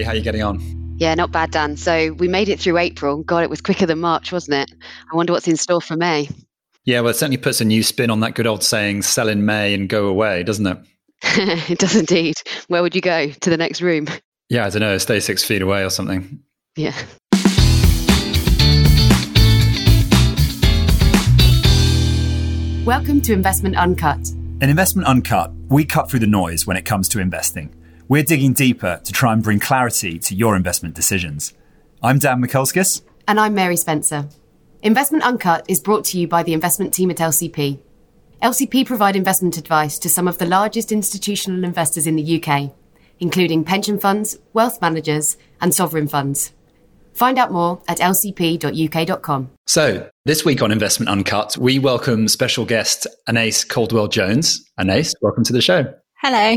Mary. How are you getting on? Yeah, not bad, Dan. So we made it through April. God, it was quicker than March, wasn't it? I wonder what's in store for May. Yeah, well, it certainly puts a new spin on that good old saying, sell in May and go away, doesn't it? it does indeed. Where would you go? To the next room? Yeah, I don't know. Stay six feet away or something. Yeah. Welcome to Investment Uncut. In Investment Uncut, we cut through the noise when it comes to investing. We're digging deeper to try and bring clarity to your investment decisions. I'm Dan Mikulskis. And I'm Mary Spencer. Investment Uncut is brought to you by the investment team at LCP. LCP provide investment advice to some of the largest institutional investors in the UK, including pension funds, wealth managers, and sovereign funds. Find out more at lcp.uk.com. So, this week on Investment Uncut, we welcome special guest Anais Caldwell Jones. Anais, welcome to the show. Hello.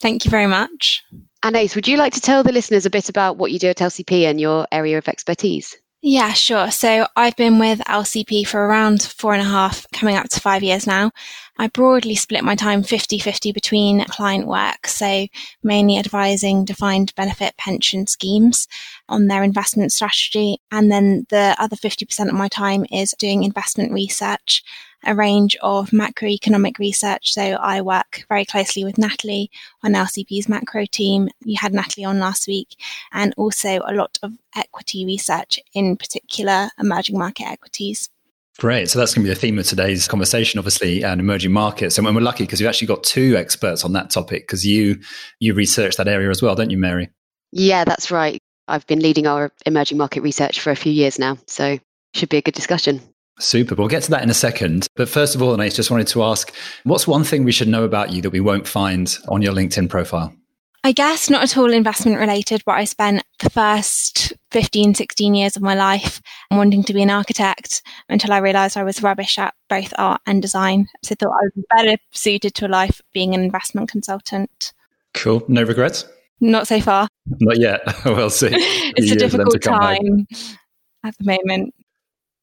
Thank you very much. Anais, would you like to tell the listeners a bit about what you do at LCP and your area of expertise? Yeah, sure. So I've been with LCP for around four and a half, coming up to five years now. I broadly split my time 50 50 between client work, so mainly advising defined benefit pension schemes on their investment strategy. And then the other 50% of my time is doing investment research a range of macroeconomic research. So I work very closely with Natalie on LCP's macro team. You had Natalie on last week, and also a lot of equity research, in particular emerging market equities. Great. So that's going to be the theme of today's conversation, obviously, and emerging markets. And we're lucky because we've actually got two experts on that topic because you you research that area as well, don't you, Mary? Yeah, that's right. I've been leading our emerging market research for a few years now, so should be a good discussion. Super. We'll get to that in a second. But first of all, I just wanted to ask what's one thing we should know about you that we won't find on your LinkedIn profile? I guess not at all investment related, but I spent the first 15, 16 years of my life wanting to be an architect until I realized I was rubbish at both art and design. So I thought I was better suited to a life being an investment consultant. Cool. No regrets? Not so far. Not yet. we'll see. it's a difficult time at the moment.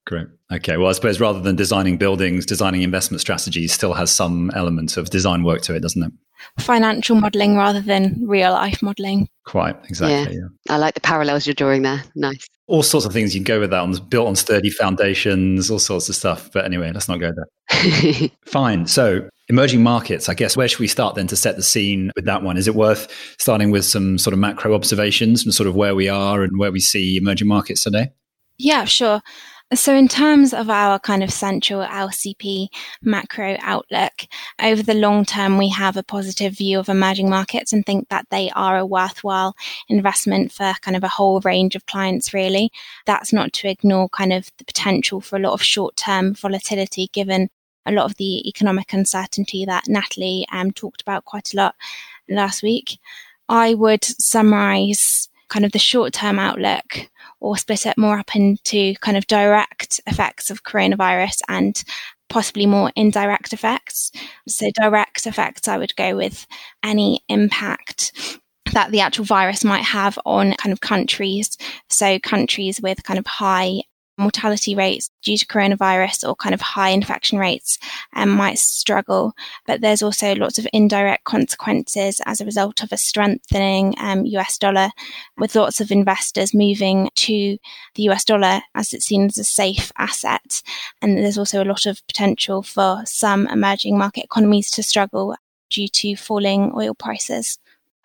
Great. Okay. Well, I suppose rather than designing buildings, designing investment strategies still has some element of design work to it, doesn't it? Financial modeling rather than real life modeling. Quite exactly. Yeah. yeah. I like the parallels you're drawing there. Nice. All sorts of things you can go with that. On built on sturdy foundations, all sorts of stuff. But anyway, let's not go there. Fine. So emerging markets. I guess where should we start then to set the scene with that one? Is it worth starting with some sort of macro observations and sort of where we are and where we see emerging markets today? Yeah, sure. So, in terms of our kind of central LCP macro outlook, over the long term, we have a positive view of emerging markets and think that they are a worthwhile investment for kind of a whole range of clients, really. That's not to ignore kind of the potential for a lot of short term volatility given a lot of the economic uncertainty that Natalie um, talked about quite a lot last week. I would summarize kind of the short term outlook or split it more up into kind of direct effects of coronavirus and possibly more indirect effects. So, direct effects, I would go with any impact that the actual virus might have on kind of countries. So, countries with kind of high mortality rates due to coronavirus or kind of high infection rates um, might struggle. But there's also lots of indirect consequences as a result of a strengthening um, US dollar, with lots of investors moving to the US dollar as it's seen as a safe asset. And there's also a lot of potential for some emerging market economies to struggle due to falling oil prices.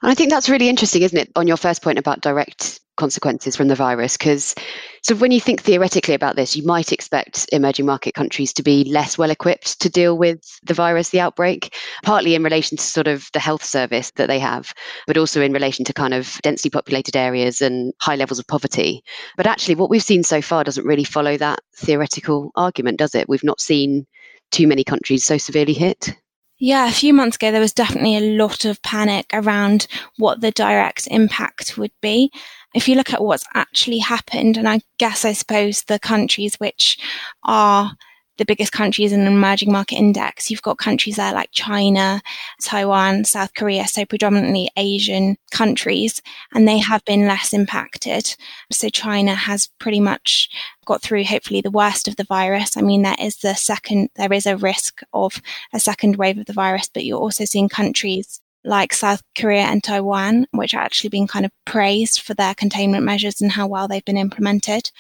And I think that's really interesting, isn't it, on your first point about direct consequences from the virus? Because so when you think theoretically about this, you might expect emerging market countries to be less well equipped to deal with the virus, the outbreak, partly in relation to sort of the health service that they have, but also in relation to kind of densely populated areas and high levels of poverty. But actually, what we've seen so far doesn't really follow that theoretical argument, does it? We've not seen too many countries so severely hit. Yeah, a few months ago, there was definitely a lot of panic around what the direct impact would be. If you look at what's actually happened, and I guess I suppose the countries which are the biggest countries in the emerging market index. You've got countries there like China, Taiwan, South Korea, so predominantly Asian countries, and they have been less impacted. So China has pretty much got through hopefully the worst of the virus. I mean, there is the second, there is a risk of a second wave of the virus, but you're also seeing countries like South Korea and Taiwan, which are actually being kind of praised for their containment measures and how well they've been implemented.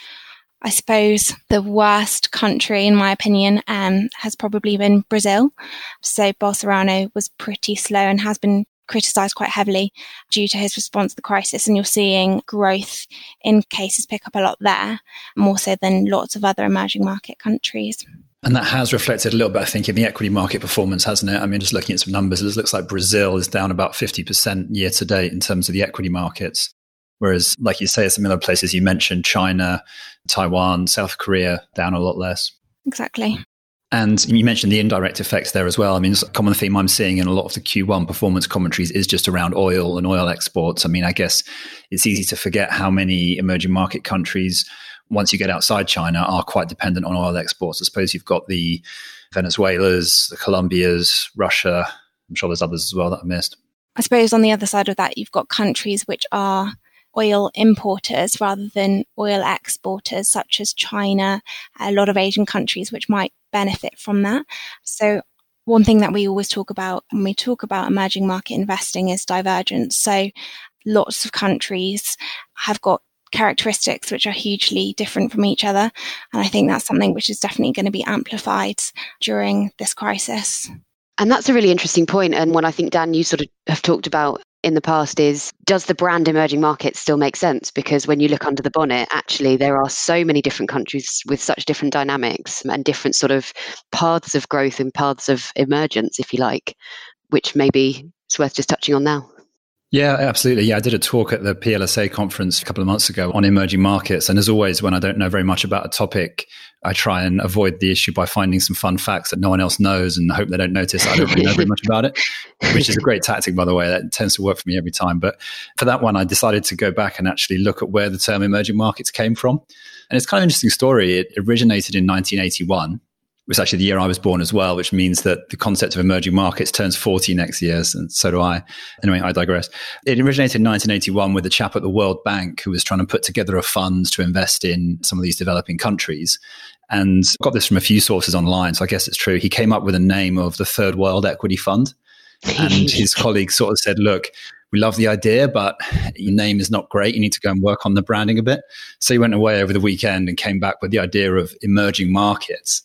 I suppose the worst country, in my opinion, um, has probably been Brazil. So Bolsonaro was pretty slow and has been criticised quite heavily due to his response to the crisis. And you're seeing growth in cases pick up a lot there, more so than lots of other emerging market countries. And that has reflected a little bit, I think, in the equity market performance, hasn't it? I mean, just looking at some numbers, it looks like Brazil is down about 50% year to date in terms of the equity markets. Whereas, like you say, some other places you mentioned, China, Taiwan, South Korea, down a lot less. Exactly. And you mentioned the indirect effects there as well. I mean, it's a common theme I'm seeing in a lot of the Q1 performance commentaries is just around oil and oil exports. I mean, I guess it's easy to forget how many emerging market countries once you get outside China, are quite dependent on oil exports. I suppose you've got the Venezuelas, the Colombias, Russia. I'm sure there's others as well that I missed. I suppose on the other side of that, you've got countries which are oil importers rather than oil exporters, such as China, a lot of Asian countries which might benefit from that. So one thing that we always talk about when we talk about emerging market investing is divergence. So lots of countries have got characteristics which are hugely different from each other. And I think that's something which is definitely going to be amplified during this crisis. And that's a really interesting point. And what I think, Dan, you sort of have talked about in the past is does the brand emerging markets still make sense? Because when you look under the bonnet, actually, there are so many different countries with such different dynamics and different sort of paths of growth and paths of emergence, if you like, which maybe it's worth just touching on now. Yeah, absolutely. Yeah, I did a talk at the PLSA conference a couple of months ago on emerging markets. And as always, when I don't know very much about a topic, I try and avoid the issue by finding some fun facts that no one else knows and hope they don't notice I don't really know very much about it, which is a great tactic, by the way. That tends to work for me every time. But for that one, I decided to go back and actually look at where the term emerging markets came from. And it's kind of an interesting story. It originated in 1981 was actually the year I was born as well, which means that the concept of emerging markets turns 40 next year, and so do I. Anyway, I digress. It originated in 1981 with a chap at the World Bank who was trying to put together a fund to invest in some of these developing countries. And got this from a few sources online, so I guess it's true. He came up with a name of the Third World Equity Fund. And his colleagues sort of said, look, we love the idea, but your name is not great. You need to go and work on the branding a bit. So he went away over the weekend and came back with the idea of emerging markets.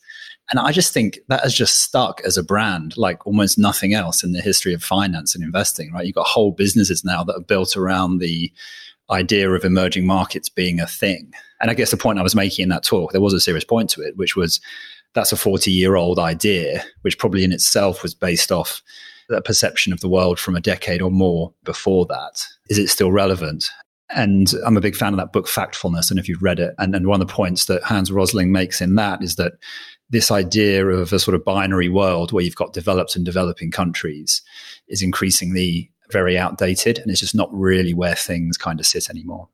And I just think that has just stuck as a brand like almost nothing else in the history of finance and investing, right? You've got whole businesses now that are built around the idea of emerging markets being a thing. And I guess the point I was making in that talk, there was a serious point to it, which was that's a 40 year old idea, which probably in itself was based off a perception of the world from a decade or more before that. Is it still relevant? And I'm a big fan of that book, Factfulness. And if you've read it, and, and one of the points that Hans Rosling makes in that is that this idea of a sort of binary world where you've got developed and developing countries is increasingly very outdated and it's just not really where things kind of sit anymore.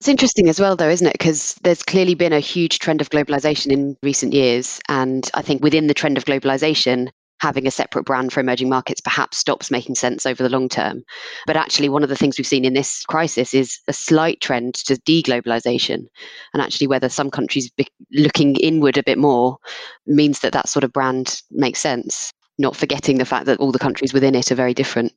It's interesting as well, though, isn't it? Because there's clearly been a huge trend of globalization in recent years. And I think within the trend of globalization, having a separate brand for emerging markets perhaps stops making sense over the long term. But actually, one of the things we've seen in this crisis is a slight trend to deglobalization. And actually, whether some countries looking inward a bit more means that that sort of brand makes sense, not forgetting the fact that all the countries within it are very different.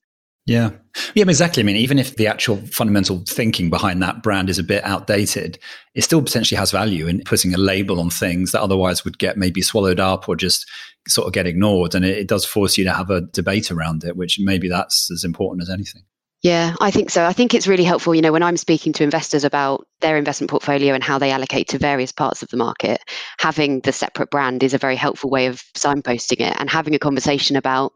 Yeah. Yeah, exactly. I mean, even if the actual fundamental thinking behind that brand is a bit outdated, it still potentially has value in putting a label on things that otherwise would get maybe swallowed up or just sort of get ignored. And it, it does force you to have a debate around it, which maybe that's as important as anything. Yeah, I think so. I think it's really helpful, you know, when I'm speaking to investors about their investment portfolio and how they allocate to various parts of the market, having the separate brand is a very helpful way of signposting it and having a conversation about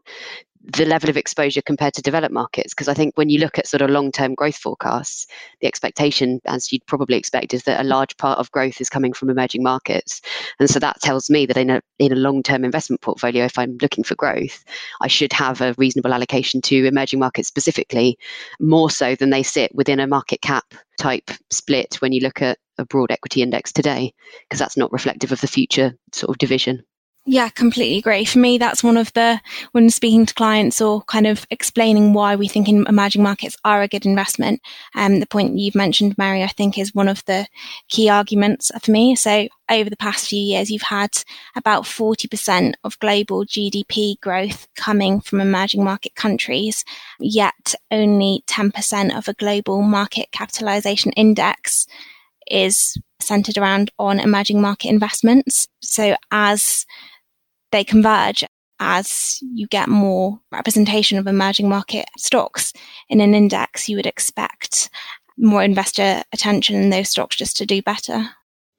the level of exposure compared to developed markets? Because i think when you look at sort of long-term growth forecasts the expectation as you'd probably expect is that a large part of growth is coming from emerging markets. And so that tells me that in a in a long-term investment portfolio if i'm looking for growth i should have a reasonable allocation to emerging markets specifically more so than they sit within a market cap type split when you look at a broad equity index today because that's not reflective of the future sort of division Yeah, completely agree. For me, that's one of the, when speaking to clients or kind of explaining why we think emerging markets are a good investment, um, the point you've mentioned, Mary, I think is one of the key arguments for me. So over the past few years, you've had about 40% of global GDP growth coming from emerging market countries, yet only 10% of a global market capitalization index is centered around on emerging market investments. So as they converge as you get more representation of emerging market stocks in an index, you would expect more investor attention in those stocks just to do better.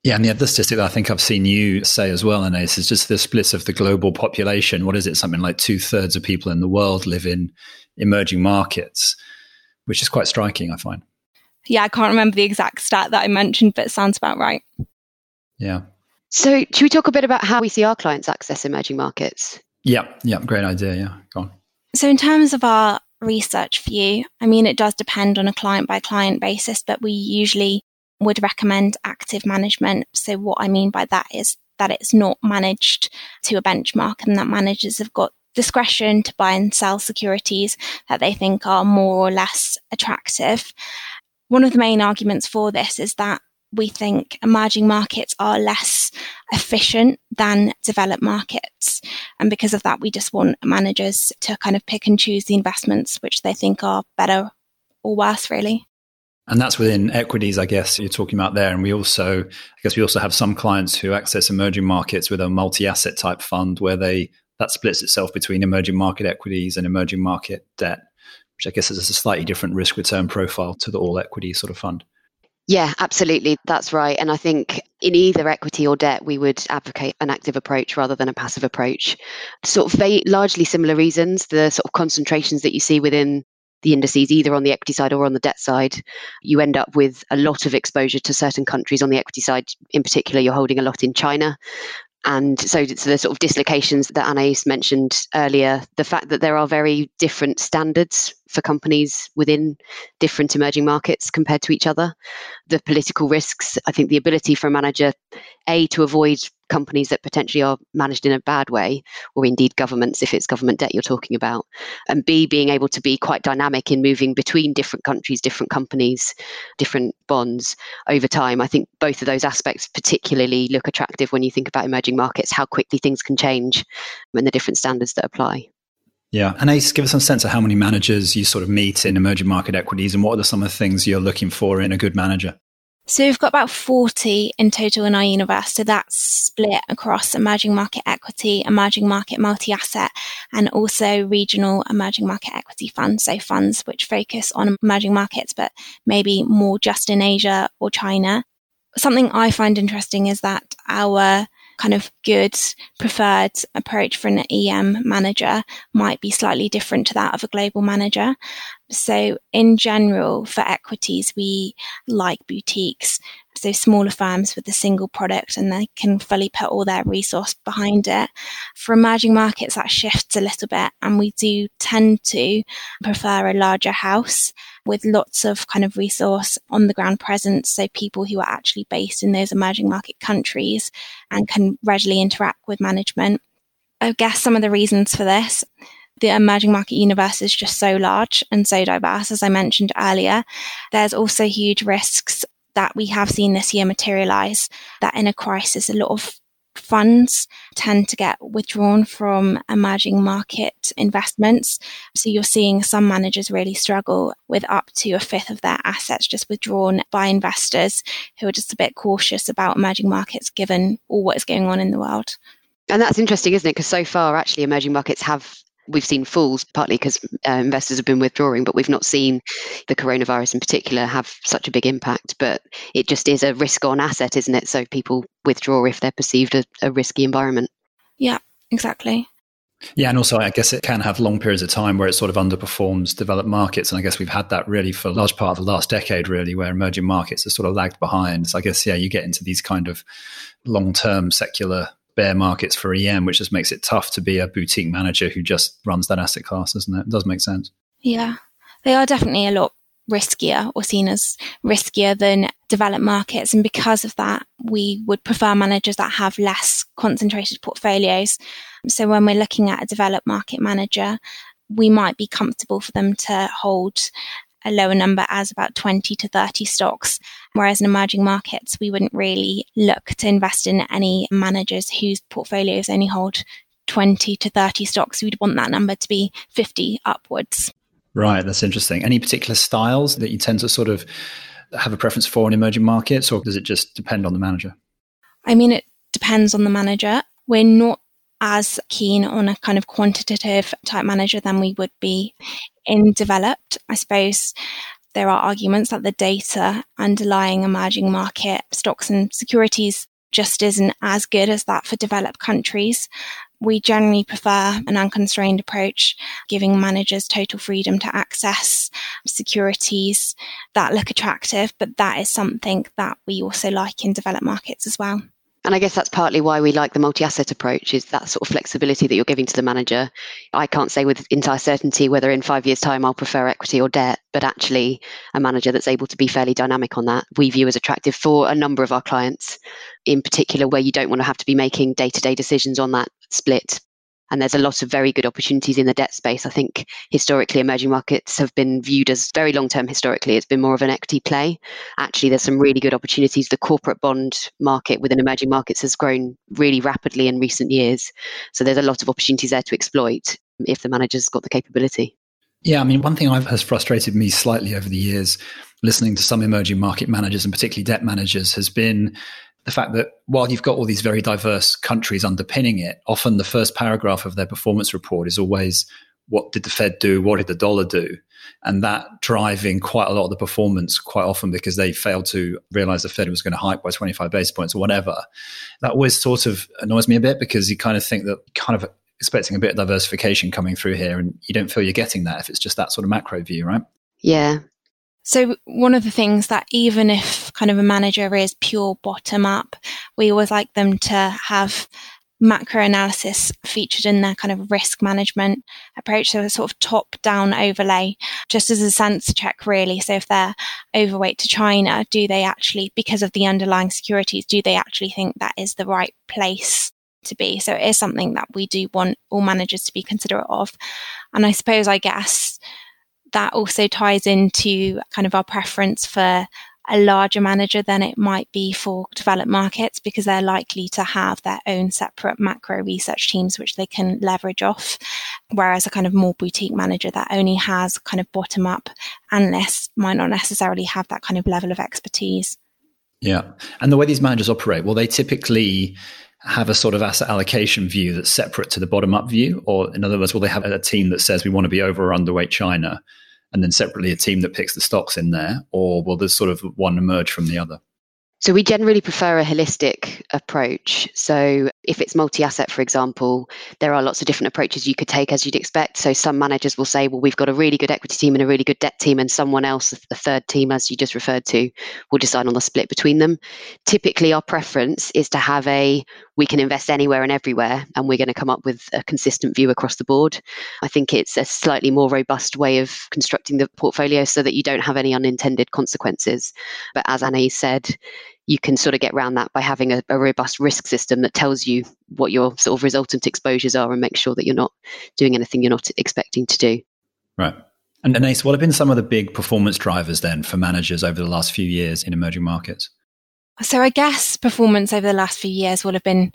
Yeah, and the other statistic that I think I've seen you say as well, Anais, is just the split of the global population. What is it? Something like two thirds of people in the world live in emerging markets, which is quite striking, I find. Yeah, I can't remember the exact stat that I mentioned, but it sounds about right. Yeah. So, should we talk a bit about how we see our clients access emerging markets? Yeah, yeah, great idea. Yeah, go on. So, in terms of our research view, I mean, it does depend on a client by client basis, but we usually would recommend active management. So, what I mean by that is that it's not managed to a benchmark and that managers have got discretion to buy and sell securities that they think are more or less attractive. One of the main arguments for this is that we think emerging markets are less efficient than developed markets. And because of that, we just want managers to kind of pick and choose the investments which they think are better or worse, really. And that's within equities, I guess you're talking about there. And we also, I guess we also have some clients who access emerging markets with a multi asset type fund where they, that splits itself between emerging market equities and emerging market debt, which I guess is a slightly different risk return profile to the all equity sort of fund. Yeah, absolutely. That's right. And I think in either equity or debt, we would advocate an active approach rather than a passive approach. Sort of very largely similar reasons, the sort of concentrations that you see within the indices, either on the equity side or on the debt side, you end up with a lot of exposure to certain countries on the equity side. In particular, you're holding a lot in China. And so, so the sort of dislocations that Anais mentioned earlier, the fact that there are very different standards for companies within different emerging markets compared to each other, the political risks, I think the ability for a manager, A, to avoid companies that potentially are managed in a bad way, or indeed governments if it's government debt you're talking about, and B, being able to be quite dynamic in moving between different countries, different companies, different bonds over time. I think both of those aspects particularly look attractive when you think about emerging markets, how quickly things can change and the different standards that apply. Yeah. And Ace, give us some sense of how many managers you sort of meet in emerging market equities and what are some of the things you're looking for in a good manager? So we've got about 40 in total in our universe. So that's split across emerging market equity, emerging market multi-asset, and also regional emerging market equity funds. So funds which focus on emerging markets, but maybe more just in Asia or China. Something I find interesting is that our kind of good preferred approach for an EM manager might be slightly different to that of a global manager. So in general, for equities, we like boutiques. So smaller firms with a single product and they can fully put all their resource behind it. For emerging markets, that shifts a little bit and we do tend to prefer a larger house with lots of kind of resource on the ground presence. So people who are actually based in those emerging market countries and can readily interact with management. I guess some of the reasons for this the emerging market universe is just so large and so diverse, as I mentioned earlier. There's also huge risks that we have seen this year materialize that in a crisis, a lot of funds tend to get withdrawn from emerging market investments. So you're seeing some managers really struggle with up to a fifth of their assets just withdrawn by investors who are just a bit cautious about emerging markets given all what is going on in the world. And that's interesting, isn't it? Because so far, actually, emerging markets have we've seen falls partly because uh, investors have been withdrawing, but we've not seen the coronavirus in particular have such a big impact. But it just is a risk on asset, isn't it? So people withdraw if they're perceived a, a risky environment. Yeah, exactly. Yeah, and also I guess it can have long periods of time where it sort of underperforms developed markets. And I guess we've had that really for a large part of the last decade, really, where emerging markets are sort of lagged behind. So I guess, yeah, you get into these kind of long term secular bear markets for EM, which just makes it tough to be a boutique manager who just runs that asset class, doesn't it? It does make sense. Yeah, they are definitely a lot riskier or seen as riskier than developed markets. And because of that, we would prefer managers that have less concentrated portfolios. So when we're looking at a developed market manager, we might be comfortable for them to hold a lower number as about 20 to 30 stocks. Whereas in emerging markets, we wouldn't really look to invest in any managers whose portfolios only hold 20 to 30 stocks. We'd want that number to be 50 upwards. Right, that's interesting. Any particular styles that you tend to sort of have a preference for in emerging markets, or does it just depend on the manager? I mean, it depends on the manager. We're not as keen on a kind of quantitative type manager than we would be in developed. I suppose there are arguments that the data underlying emerging market stocks and securities just isn't as good as that for developed countries. We generally prefer an unconstrained approach, giving managers total freedom to access securities that look attractive, but that is something that we also like in developed markets as well. And I guess that's partly why we like the multi-asset approach is that sort of flexibility that you're giving to the manager. I can't say with entire certainty whether in five years' time I'll prefer equity or debt, but actually a manager that's able to be fairly dynamic on that, we view as attractive for a number of our clients, in particular where you don't want to have to be making day-to-day decisions on that split and there's a lot of very good opportunities in the debt space. I think historically, emerging markets have been viewed as very long term historically. It's been more of an equity play. Actually, there's some really good opportunities. The corporate bond market within emerging markets has grown really rapidly in recent years. So there's a lot of opportunities there to exploit if the manager's got the capability. Yeah, I mean, one thing I've, has frustrated me slightly over the years, listening to some emerging market managers and particularly debt managers, has been the fact that while you've got all these very diverse countries underpinning it, often the first paragraph of their performance report is always what did the Fed do? What did the dollar do? And that driving quite a lot of the performance quite often because they failed to realize the Fed was going to hike by 25 basis points or whatever. That always sort of annoys me a bit because you kind of think that kind of expecting a bit of diversification coming through here and you don't feel you're getting that if it's just that sort of macro view, right? Yeah, so one of the things that even if kind of a manager is pure bottom up, we always like them to have macro analysis featured in their kind of risk management approach. So a sort of top down overlay, just as a sense check, really. So if they're overweight to China, do they actually, because of the underlying securities, do they actually think that is the right place to be? So it is something that we do want all managers to be considerate of. And I suppose, I guess, that also ties into kind of our preference for a larger manager than it might be for developed markets because they're likely to have their own separate macro research teams which they can leverage off. Whereas a kind of more boutique manager that only has kind of bottom up analysts might not necessarily have that kind of level of expertise. Yeah. And the way these managers operate, well, they typically have a sort of asset allocation view that's separate to the bottom up view? Or, in other words, will they have a team that says we want to be over or underweight China? and then separately a team that picks the stocks in there, or will there sort of one emerge from the other? So we generally prefer a holistic approach. So if it's multi-asset, for example, there are lots of different approaches you could take as you'd expect. So some managers will say, well, we've got a really good equity team and a really good debt team, and someone else, a third team, as you just referred to, will decide on the split between them. Typically, our preference is to have a we can invest anywhere and everywhere, and we're going to come up with a consistent view across the board. I think it's a slightly more robust way of constructing the portfolio so that you don't have any unintended consequences. But as Anais said, you can sort of get around that by having a, a, robust risk system that tells you what your sort of resultant exposures are and make sure that you're not doing anything you're not expecting to do. Right. And Anais, what have been some of the big performance drivers then for managers over the last few years in emerging markets? So I guess performance over the last few years will have been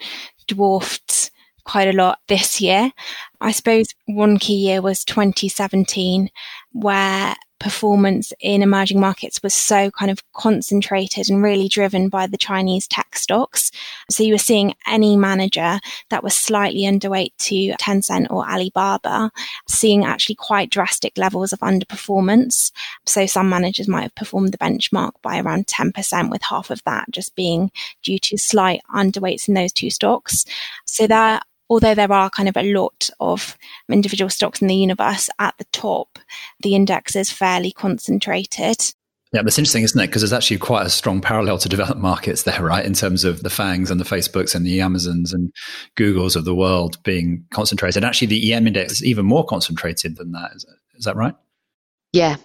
dwarfed quite a lot this year. I suppose one key year was 2017, where performance in emerging markets was so kind of concentrated and really driven by the Chinese tech stocks. So you were seeing any manager that was slightly underweight to Tencent or Alibaba, seeing actually quite drastic levels of underperformance. So some managers might have performed the benchmark by around 10%, with half of that just being due to slight underweights in those two stocks. So that although there are kind of a lot of individual stocks in the universe at the top, the index is fairly concentrated. Yeah, that's interesting, isn't it? Because there's actually quite a strong parallel to developed markets there, right? In terms of the FANGs and the Facebooks and the Amazons and Googles of the world being concentrated. Actually, the EM index is even more concentrated than that. Is, is that right? Yeah,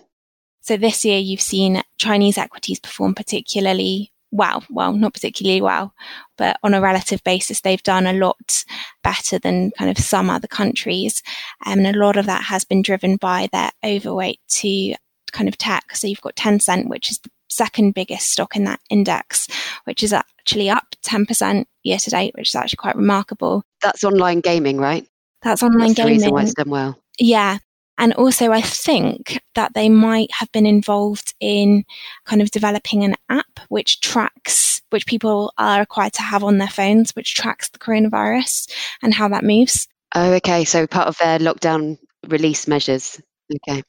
So this year you've seen Chinese equities perform particularly well. Well, not particularly well, but on a relative basis, they've done a lot better than kind of some other countries. Um, and a lot of that has been driven by their overweight to kind of tech. So you've got Tencent, which is the second biggest stock in that index, which is actually up 10% year to date, which is actually quite remarkable. That's online gaming, right? That's online That's gaming. The reason why it's done well. Yeah. And also, I think that they might have been involved in kind of developing an app which tracks, which people are required to have on their phones, which tracks the coronavirus and how that moves. Oh, okay. So part of their lockdown release measures. Okay.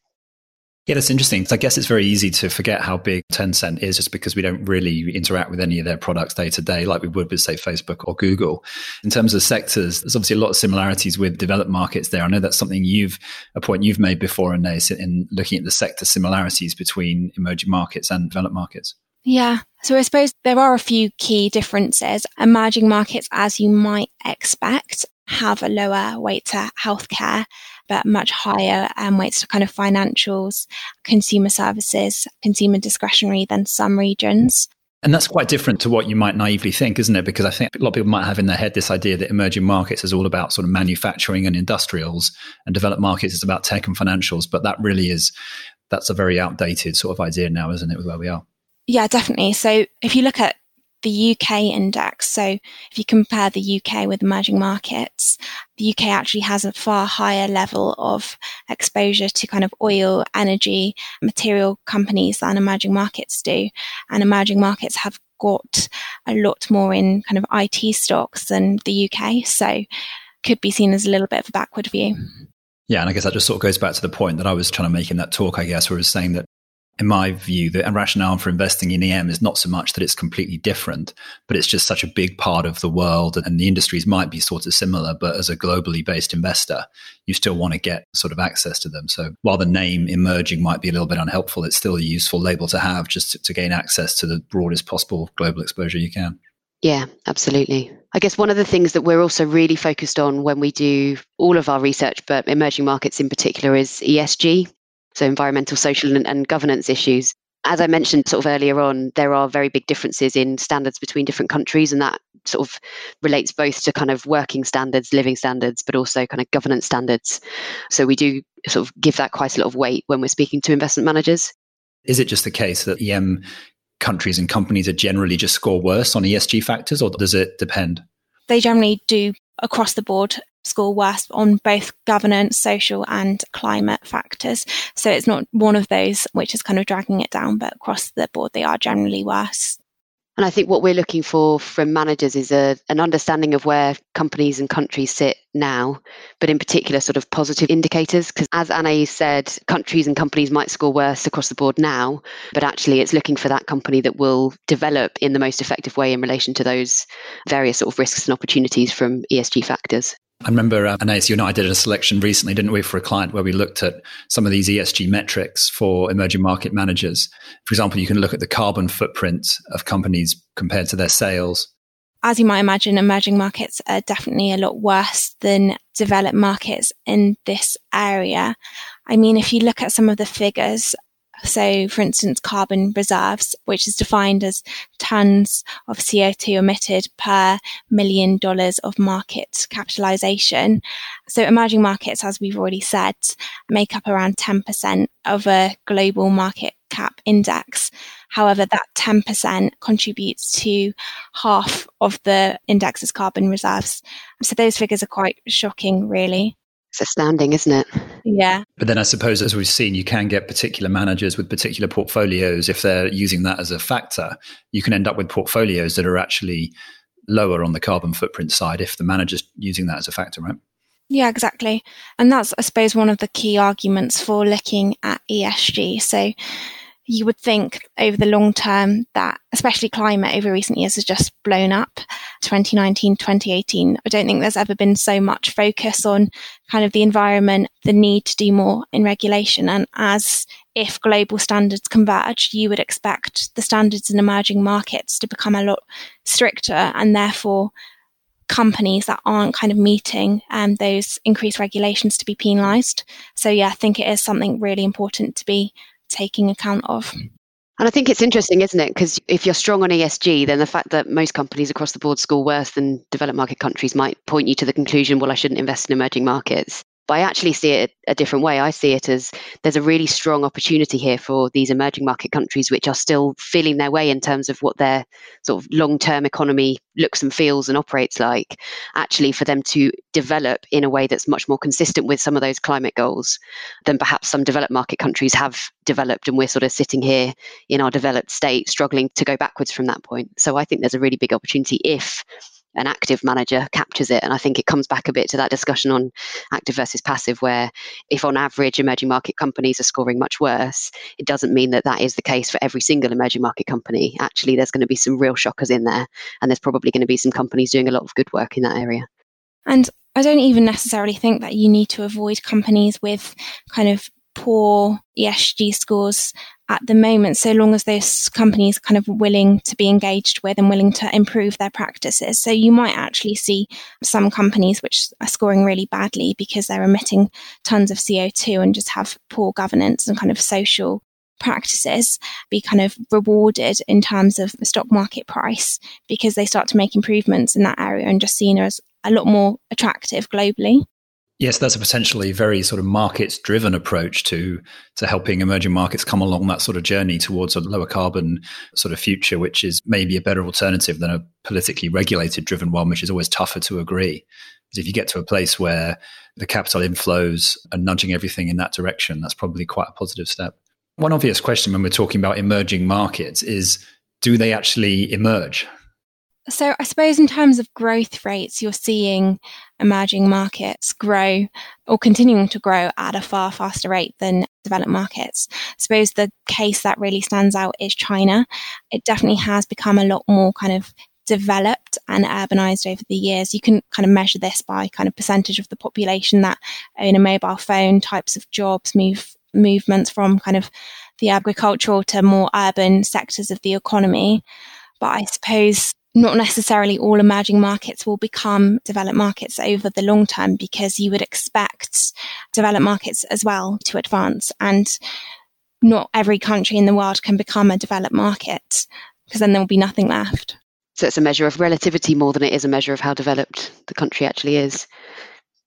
Yeah, that's interesting. I guess it's very easy to forget how big Tencent is just because we don't really interact with any of their products day to day like we would with, say, Facebook or Google. In terms of sectors, there's obviously a lot of similarities with developed markets there. I know that's something you've, a point you've made before, Anais, in looking at the sector similarities between emerging markets and developed markets. Yeah. So I suppose there are a few key differences. Emerging markets, as you might expect, have a lower weight to healthcare but much higher um, weights to kind of financials, consumer services, consumer discretionary than some regions. And that's quite different to what you might naively think, isn't it? Because I think a lot of people might have in their head this idea that emerging markets is all about sort of manufacturing and industrials, and developed markets is about tech and financials. But that really is, that's a very outdated sort of idea now, isn't it, with where we are? Yeah, definitely. So if you look at the UK index. So if you compare the UK with emerging markets, the UK actually has a far higher level of exposure to kind of oil, energy, material companies than emerging markets do. And emerging markets have got a lot more in kind of IT stocks than the UK. So could be seen as a little bit of a backward view. Yeah, and I guess that just sort of goes back to the point that I was trying to make in that talk, I guess, where I was saying that in my view, the rationale for investing in EM is not so much that it's completely different, but it's just such a big part of the world and the industries might be sort of similar, but as a globally based investor, you still want to get sort of access to them. So while the name emerging might be a little bit unhelpful, it's still a useful label to have just to, to gain access to the broadest possible global exposure you can. Yeah, absolutely. I guess one of the things that we're also really focused on when we do all of our research, but emerging markets in particular, is ESG so environmental, social, and, and governance issues. As I mentioned sort of earlier on, there are very big differences in standards between different countries, and that sort of relates both to kind of working standards, living standards, but also kind of governance standards. So we do sort of give that quite a lot of weight when we're speaking to investment managers. Is it just the case that EM countries and companies are generally just score worse on ESG factors, or does it depend? They generally do across the board score worse on both governance, social, and climate factors. So it's not one of those which is kind of dragging it down, but across the board, they are generally worse. And I think what we're looking for from managers is a, an understanding of where companies and countries sit now, but in particular, sort of positive indicators. Because as Anais said, countries and companies might score worse across the board now, but actually, it's looking for that company that will develop in the most effective way in relation to those various sort of risks and opportunities from ESG factors. I remember, uh, and I did a selection recently, didn't we, for a client where we looked at some of these ESG metrics for emerging market managers. For example, you can look at the carbon footprint of companies compared to their sales. As you might imagine, emerging markets are definitely a lot worse than developed markets in this area. I mean, if you look at some of the figures, so, for instance, carbon reserves, which is defined as tons of CO2 emitted per million dollars of market capitalization. So, emerging markets, as we've already said, make up around 10% of a global market cap index. However, that 10% contributes to half of the index's carbon reserves. So, those figures are quite shocking, really. It's astounding, isn't it? Yeah. But then I suppose, as we've seen, you can get particular managers with particular portfolios. If they're using that as a factor, you can end up with portfolios that are actually lower on the carbon footprint side if the manager's using that as a factor, right? Yeah, exactly. And that's, I suppose, one of the key arguments for looking at ESG. So you would think over the long term that especially climate over recent years has just blown up 2019 2018 i don't think there's ever been so much focus on kind of the environment the need to do more in regulation and as if global standards converge you would expect the standards in emerging markets to become a lot stricter and therefore companies that aren't kind of meeting um, those increased regulations to be penalised. So yeah, I think it is something really important to be taking account of. And I think it's interesting, isn't it? Because if you're strong on ESG, then the fact that most companies across the board score worse than developed market countries might point you to the conclusion, well, I shouldn't invest in emerging markets. But I actually see it a different way. I see it as there's a really strong opportunity here for these emerging market countries, which are still feeling their way in terms of what their sort of long term economy looks and feels and operates like, actually, for them to develop in a way that's much more consistent with some of those climate goals than perhaps some developed market countries have developed. And we're sort of sitting here in our developed state, struggling to go backwards from that point. So I think there's a really big opportunity if an active manager captures it. And I think it comes back a bit to that discussion on active versus passive, where if on average emerging market companies are scoring much worse, it doesn't mean that that is the case for every single emerging market company. Actually, there's going to be some real shockers in there, and there's probably going to be some companies doing a lot of good work in that area. And I don't even necessarily think that you need to avoid companies with kind of poor ESG scores at the moment, so long as those companies are kind of willing to be engaged with and willing to improve their practices. So you might actually see some companies which are scoring really badly because they're emitting tons of CO2 and just have poor governance and kind of social practices be kind of rewarded in terms of the stock market price because they start to make improvements in that area and just seen as a lot more attractive globally. Yes, that's a potentially very sort of markets driven approach to to helping emerging markets come along that sort of journey towards a lower carbon sort of future, which is maybe a better alternative than a politically regulated driven one, which is always tougher to agree. Because if you get to a place where the capital inflows are nudging everything in that direction, that's probably quite a positive step. One obvious question when we're talking about emerging markets is do they actually emerge? So, I suppose in terms of growth rates, you're seeing emerging markets grow or continuing to grow at a far faster rate than developed markets. I suppose the case that really stands out is China. It definitely has become a lot more kind of developed and urbanized over the years. You can kind of measure this by kind of percentage of the population that own a mobile phone, types of jobs, move movements from kind of the agricultural to more urban sectors of the economy. But I suppose not necessarily all emerging markets will become developed markets over the long term because you would expect developed markets as well to advance and not every country in the world can become a developed market because then there will be nothing left. So it's a measure of relativity more than it is a measure of how developed the country actually is.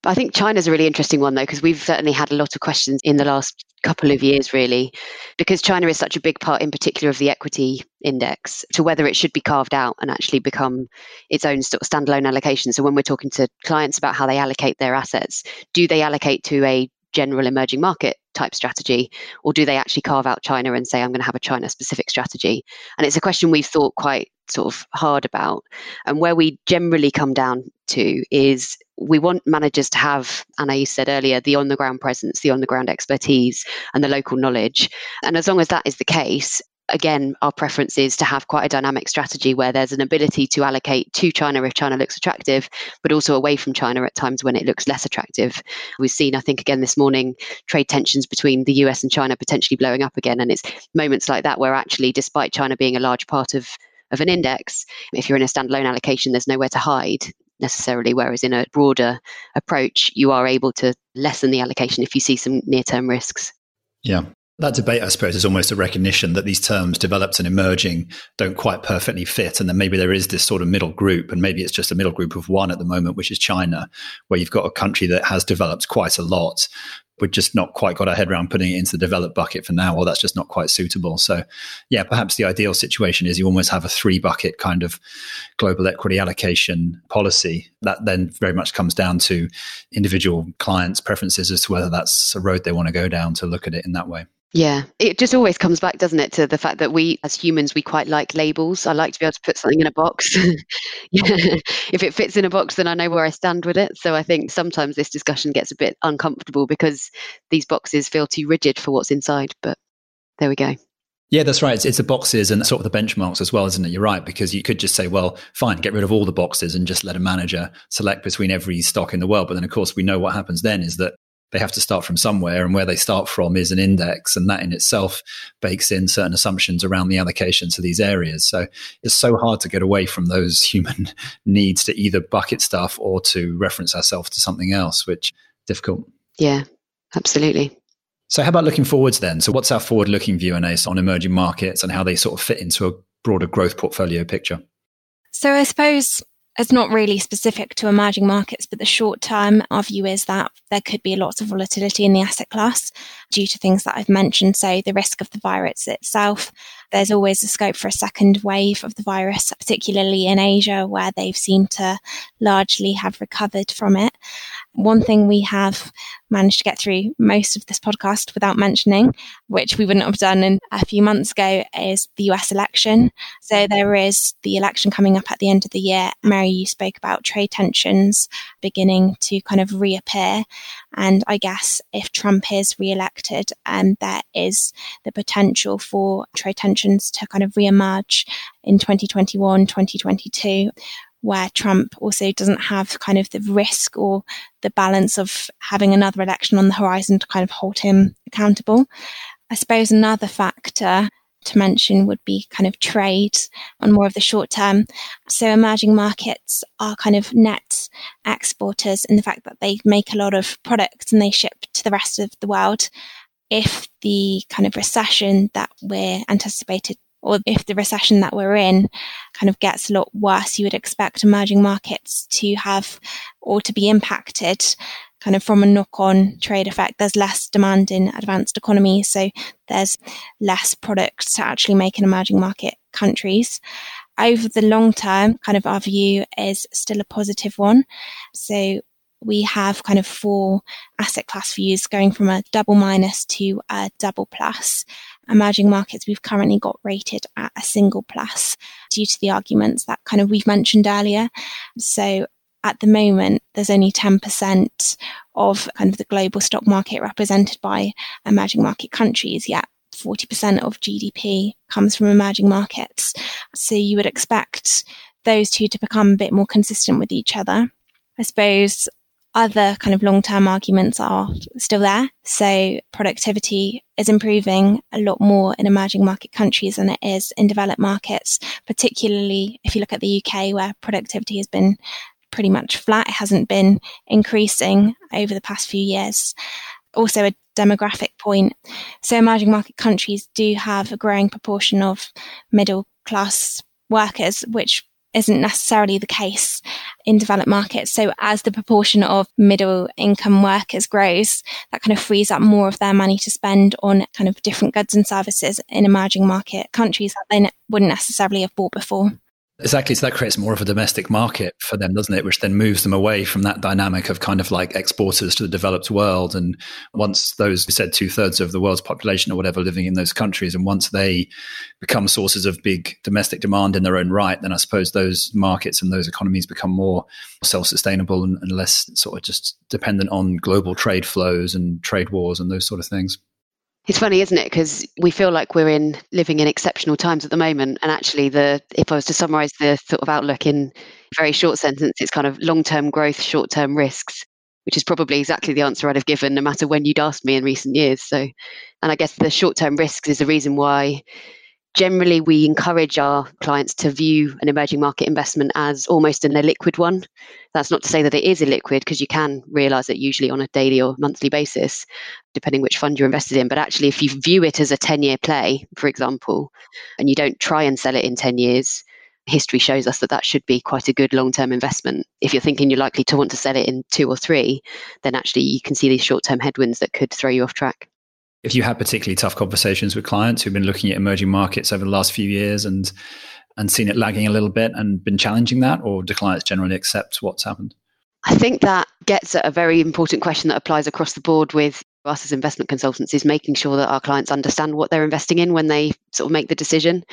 I think China's a really interesting one, though, because we've certainly had a lot of questions in the last couple of years, really, because China is such a big part, in particular, of the equity index, to whether it should be carved out and actually become its own sort of standalone allocation. So when we're talking to clients about how they allocate their assets, do they allocate to a general emerging market type strategy or do they actually carve out china and say i'm going to have a china specific strategy? And it's a question we've thought quite sort of hard about. And where we generally come down to is we want managers to have you said earlier the on the ground presence the on the ground expertise and the local knowledge. And as long as that is the case again, our preference is to have quite a dynamic strategy where there's an ability to allocate to China if China looks attractive, but also away from China at times when it looks less attractive. We've seen, I think, again this morning, trade tensions between the US and China potentially blowing up again. And it's moments like that where actually, despite China being a large part of of an index, if you're in a standalone allocation, there's nowhere to hide necessarily. Whereas in a broader approach, you are able to lessen the allocation if you see some near term risks. Yeah. That debate, I suppose, is almost a recognition that these terms developed and emerging don't quite perfectly fit. And then maybe there is this sort of middle group, and maybe it's just a middle group of one at the moment, which is China, where you've got a country that has developed quite a lot. We've just not quite got our head around putting it into the developed bucket for now, or that's just not quite suitable. So, yeah, perhaps the ideal situation is you almost have a three bucket kind of global equity allocation policy. That then very much comes down to individual clients' preferences as to whether that's a road they want to go down to look at it in that way. Yeah, it just always comes back, doesn't it, to the fact that we as humans, we quite like labels. I like to be able to put something in a box. if it fits in a box, then I know where I stand with it. So I think sometimes this discussion gets a bit uncomfortable because these boxes feel too rigid for what's inside. But there we go. Yeah, that's right. It's, it's the boxes and sort of the benchmarks as well, isn't it? You're right, because you could just say, well, fine, get rid of all the boxes and just let a manager select between every stock in the world. But then, of course, we know what happens then is that they have to start from somewhere and where they start from is an index and that in itself bakes in certain assumptions around the allocation to these areas so it's so hard to get away from those human needs to either bucket stuff or to reference ourselves to something else which difficult yeah absolutely So, how about looking forwards then? So, what's our forward looking view, Anais, on emerging markets and how they sort of fit into a broader growth portfolio picture? So, I suppose it's not really specific to emerging markets, but the short term, our view is that there could be lots of volatility in the asset class due to things that I've mentioned. So the risk of the virus itself. There's always a scope for a second wave of the virus, particularly in Asia, where they've seemed to largely have recovered from it. One thing we have managed to get through most of this podcast without mentioning, which we wouldn't have done in a few months ago, is the US election. So there is the election coming up at the end of the year. Mary, you spoke about trade tensions beginning to kind of reappear. And I guess if Trump is re-elected, um, there is the potential for trade tensions to kind of re-emerge in 2021, 2022 where Trump also doesn't have kind of the risk or the balance of having another election on the horizon to kind of hold him accountable. I suppose another factor to mention would be kind of trade on more of the short term. So emerging markets are kind of net exporters in the fact that they make a lot of products and they ship to the rest of the world. If the kind of recession that we're anticipated or if the recession that we're in kind of gets a lot worse, you would expect emerging markets to have or to be impacted kind of from a knock on trade effect. There's less demand in advanced economies, so there's less products to actually make in emerging market countries. Over the long term, kind of our view is still a positive one. So we have kind of four asset class views going from a double minus to a double plus. Emerging markets, we've currently got rated at a single plus due to the arguments that kind of we've mentioned earlier. So at the moment, there's only 10% of kind of the global stock market represented by emerging market countries, yet 40% of GDP comes from emerging markets. So you would expect those two to become a bit more consistent with each other. I suppose other kind of long term arguments are still there. So productivity is improving a lot more in emerging market countries than it is in developed markets, particularly if you look at the UK where productivity has been pretty much flat. It hasn't been increasing over the past few years. Also a demographic point. So emerging market countries do have a growing proportion of middle class workers, which isn't necessarily the case in developed markets. So as the proportion of middle income workers grows, that kind of frees up more of their money to spend on kind of different goods and services in emerging market countries that they wouldn't necessarily have bought before. Exactly. So that creates more of a domestic market for them, doesn't it? Which then moves them away from that dynamic of kind of like exporters to the developed world. And once those, we said two thirds of the world's population or whatever living in those countries, and once they become sources of big domestic demand in their own right, then I suppose those markets and those economies become more self sustainable and, and less sort of just dependent on global trade flows and trade wars and those sort of things. It's funny, isn't it? Because we feel like we're in living in exceptional times at the moment, and actually, the if I was to summarise the sort of outlook in a very short sentence, it's kind of long-term growth, short-term risks, which is probably exactly the answer I'd have given no matter when you'd asked me in recent years. So, and I guess the short-term risks is the reason why generally we encourage our clients to view an emerging market investment as almost an illiquid one. That's not to say that it is illiquid because you can realize it usually on a daily or monthly basis, depending which fund you're invested in. But actually, if you view it as a 10 year play, for example, and you don't try and sell it in 10 years, history shows us that that should be quite a good long term investment. If you're thinking you're likely to want to sell it in two or three, then actually you can see these short term headwinds that could throw you off track if you had particularly tough conversations with clients who've been looking at emerging markets over the last few years and and seen it lagging a little bit and been challenging that, or do clients generally accept what's happened? I think that gets at a very important question that applies across the board with us as investment consultants is making sure that our clients understand what they're investing in when they sort of make the decision.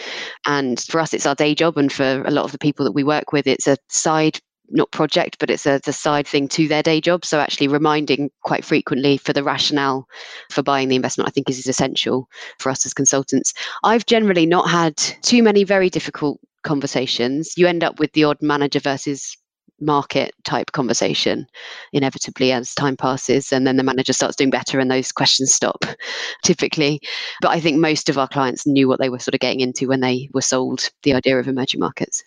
And for us, it's our day job. And for a lot of the people that we work with, it's a side not project, but it's a, a side thing to their day job. So actually reminding quite frequently for the rationale for buying the investment, I think is, is essential for us as consultants. I've generally not had too many very difficult conversations. You end up with the odd manager versus market type conversation inevitably as time passes and then the manager starts doing better and those questions stop typically but i think most of our clients knew what they were sort of getting into when they were sold the idea of emerging markets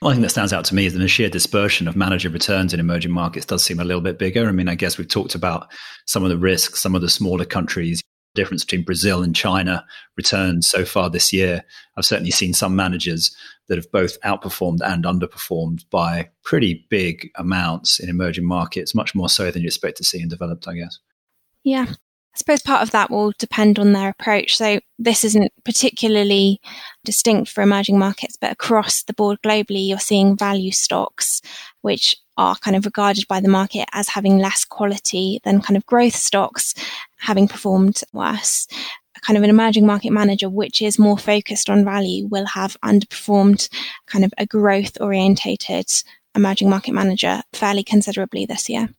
one thing that stands out to me is the sheer dispersion of manager returns in emerging markets does seem a little bit bigger. I mean, I guess we've talked about some of the risks, some of the smaller countries. The difference between Brazil and China returns so far this year. I've certainly seen some managers that have both outperformed and underperformed by pretty big amounts in emerging markets, much more so than you expect to see in developed, I guess. Yeah. I suppose part of that will depend on their approach. So this isn't particularly distinct for emerging markets, but across the board globally, you're seeing value stocks, which are kind of regarded by the market as having less quality than kind of growth stocks having performed worse. Kind of an emerging market manager, which is more focused on value, will have underperformed kind of a growth orientated emerging market manager fairly considerably this year.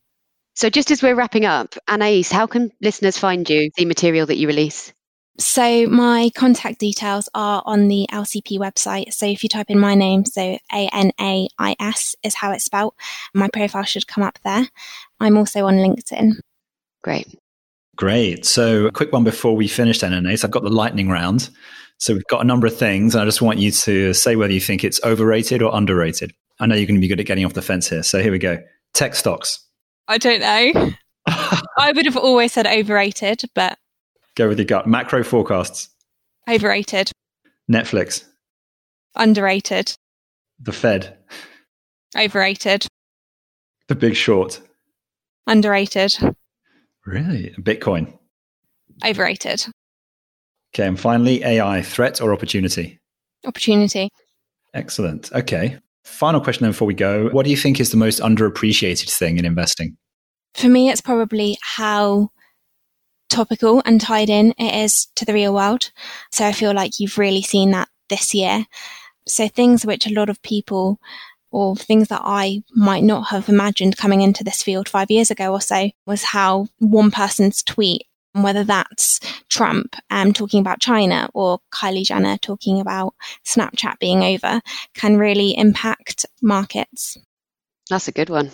So, just as we're wrapping up, Anais, how can listeners find you, the material that you release? So, my contact details are on the LCP website. So, if you type in my name, so A N A I S is how it's spelled, my profile should come up there. I'm also on LinkedIn. Great. Great. So, a quick one before we finish, then, Anais. I've got the lightning round. So, we've got a number of things. And I just want you to say whether you think it's overrated or underrated. I know you're going to be good at getting off the fence here. So, here we go. Tech stocks. I don't know. I would have always said overrated, but go with your gut. Macro forecasts. Overrated. Netflix. Underrated. The Fed. Overrated. The Big Short. Underrated. Really? Bitcoin. Overrated. Okay, and finally, AI threat or opportunity? Opportunity. Excellent. Okay. Final question then before we go. What do you think is the most underappreciated thing in investing? For me, it's probably how topical and tied in it is to the real world. So I feel like you've really seen that this year. So things which a lot of people or things that I might not have imagined coming into this field five years ago or so was how one person's tweet whether that's Trump um, talking about China or Kylie Jenner talking about Snapchat being over, can really impact markets. That's a good one.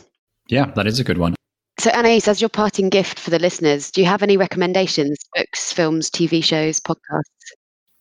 Yeah, that is a good one. So, Anais, as your parting gift for the listeners, do you have any recommendations? Books, films, TV shows, podcasts?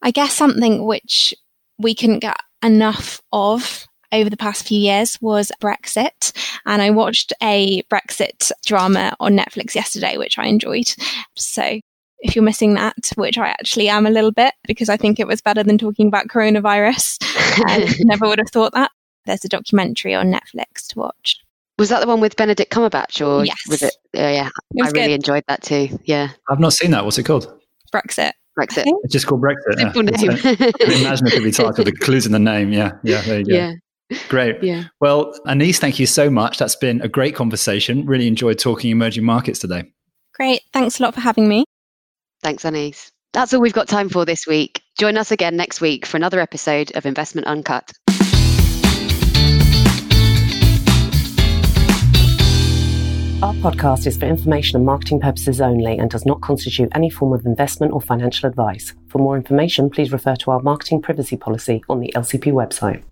I guess something which we couldn't get enough of over the past few years was Brexit. And I watched a Brexit drama on Netflix yesterday, which I enjoyed. So if you're missing that, which I actually am a little bit because I think it was better than talking about coronavirus, I never would have thought that. There's a documentary on Netflix to watch. Was that the one with Benedict Cumberbatch, or yes. was it? Uh, yeah, it I really good. enjoyed that too. Yeah, I've not seen that. What's it called? Brexit. Brexit. It's just called Brexit. Simple yeah. name. I imagine it could be titled "The Clues in the Name." Yeah, yeah, there you go. Yeah. Great. Yeah. Well, Anais, thank you so much. That's been a great conversation. Really enjoyed talking emerging markets today. Great. Thanks a lot for having me. Thanks, Anais. That's all we've got time for this week. Join us again next week for another episode of Investment Uncut. Our podcast is for information and marketing purposes only and does not constitute any form of investment or financial advice. For more information, please refer to our marketing privacy policy on the LCP website.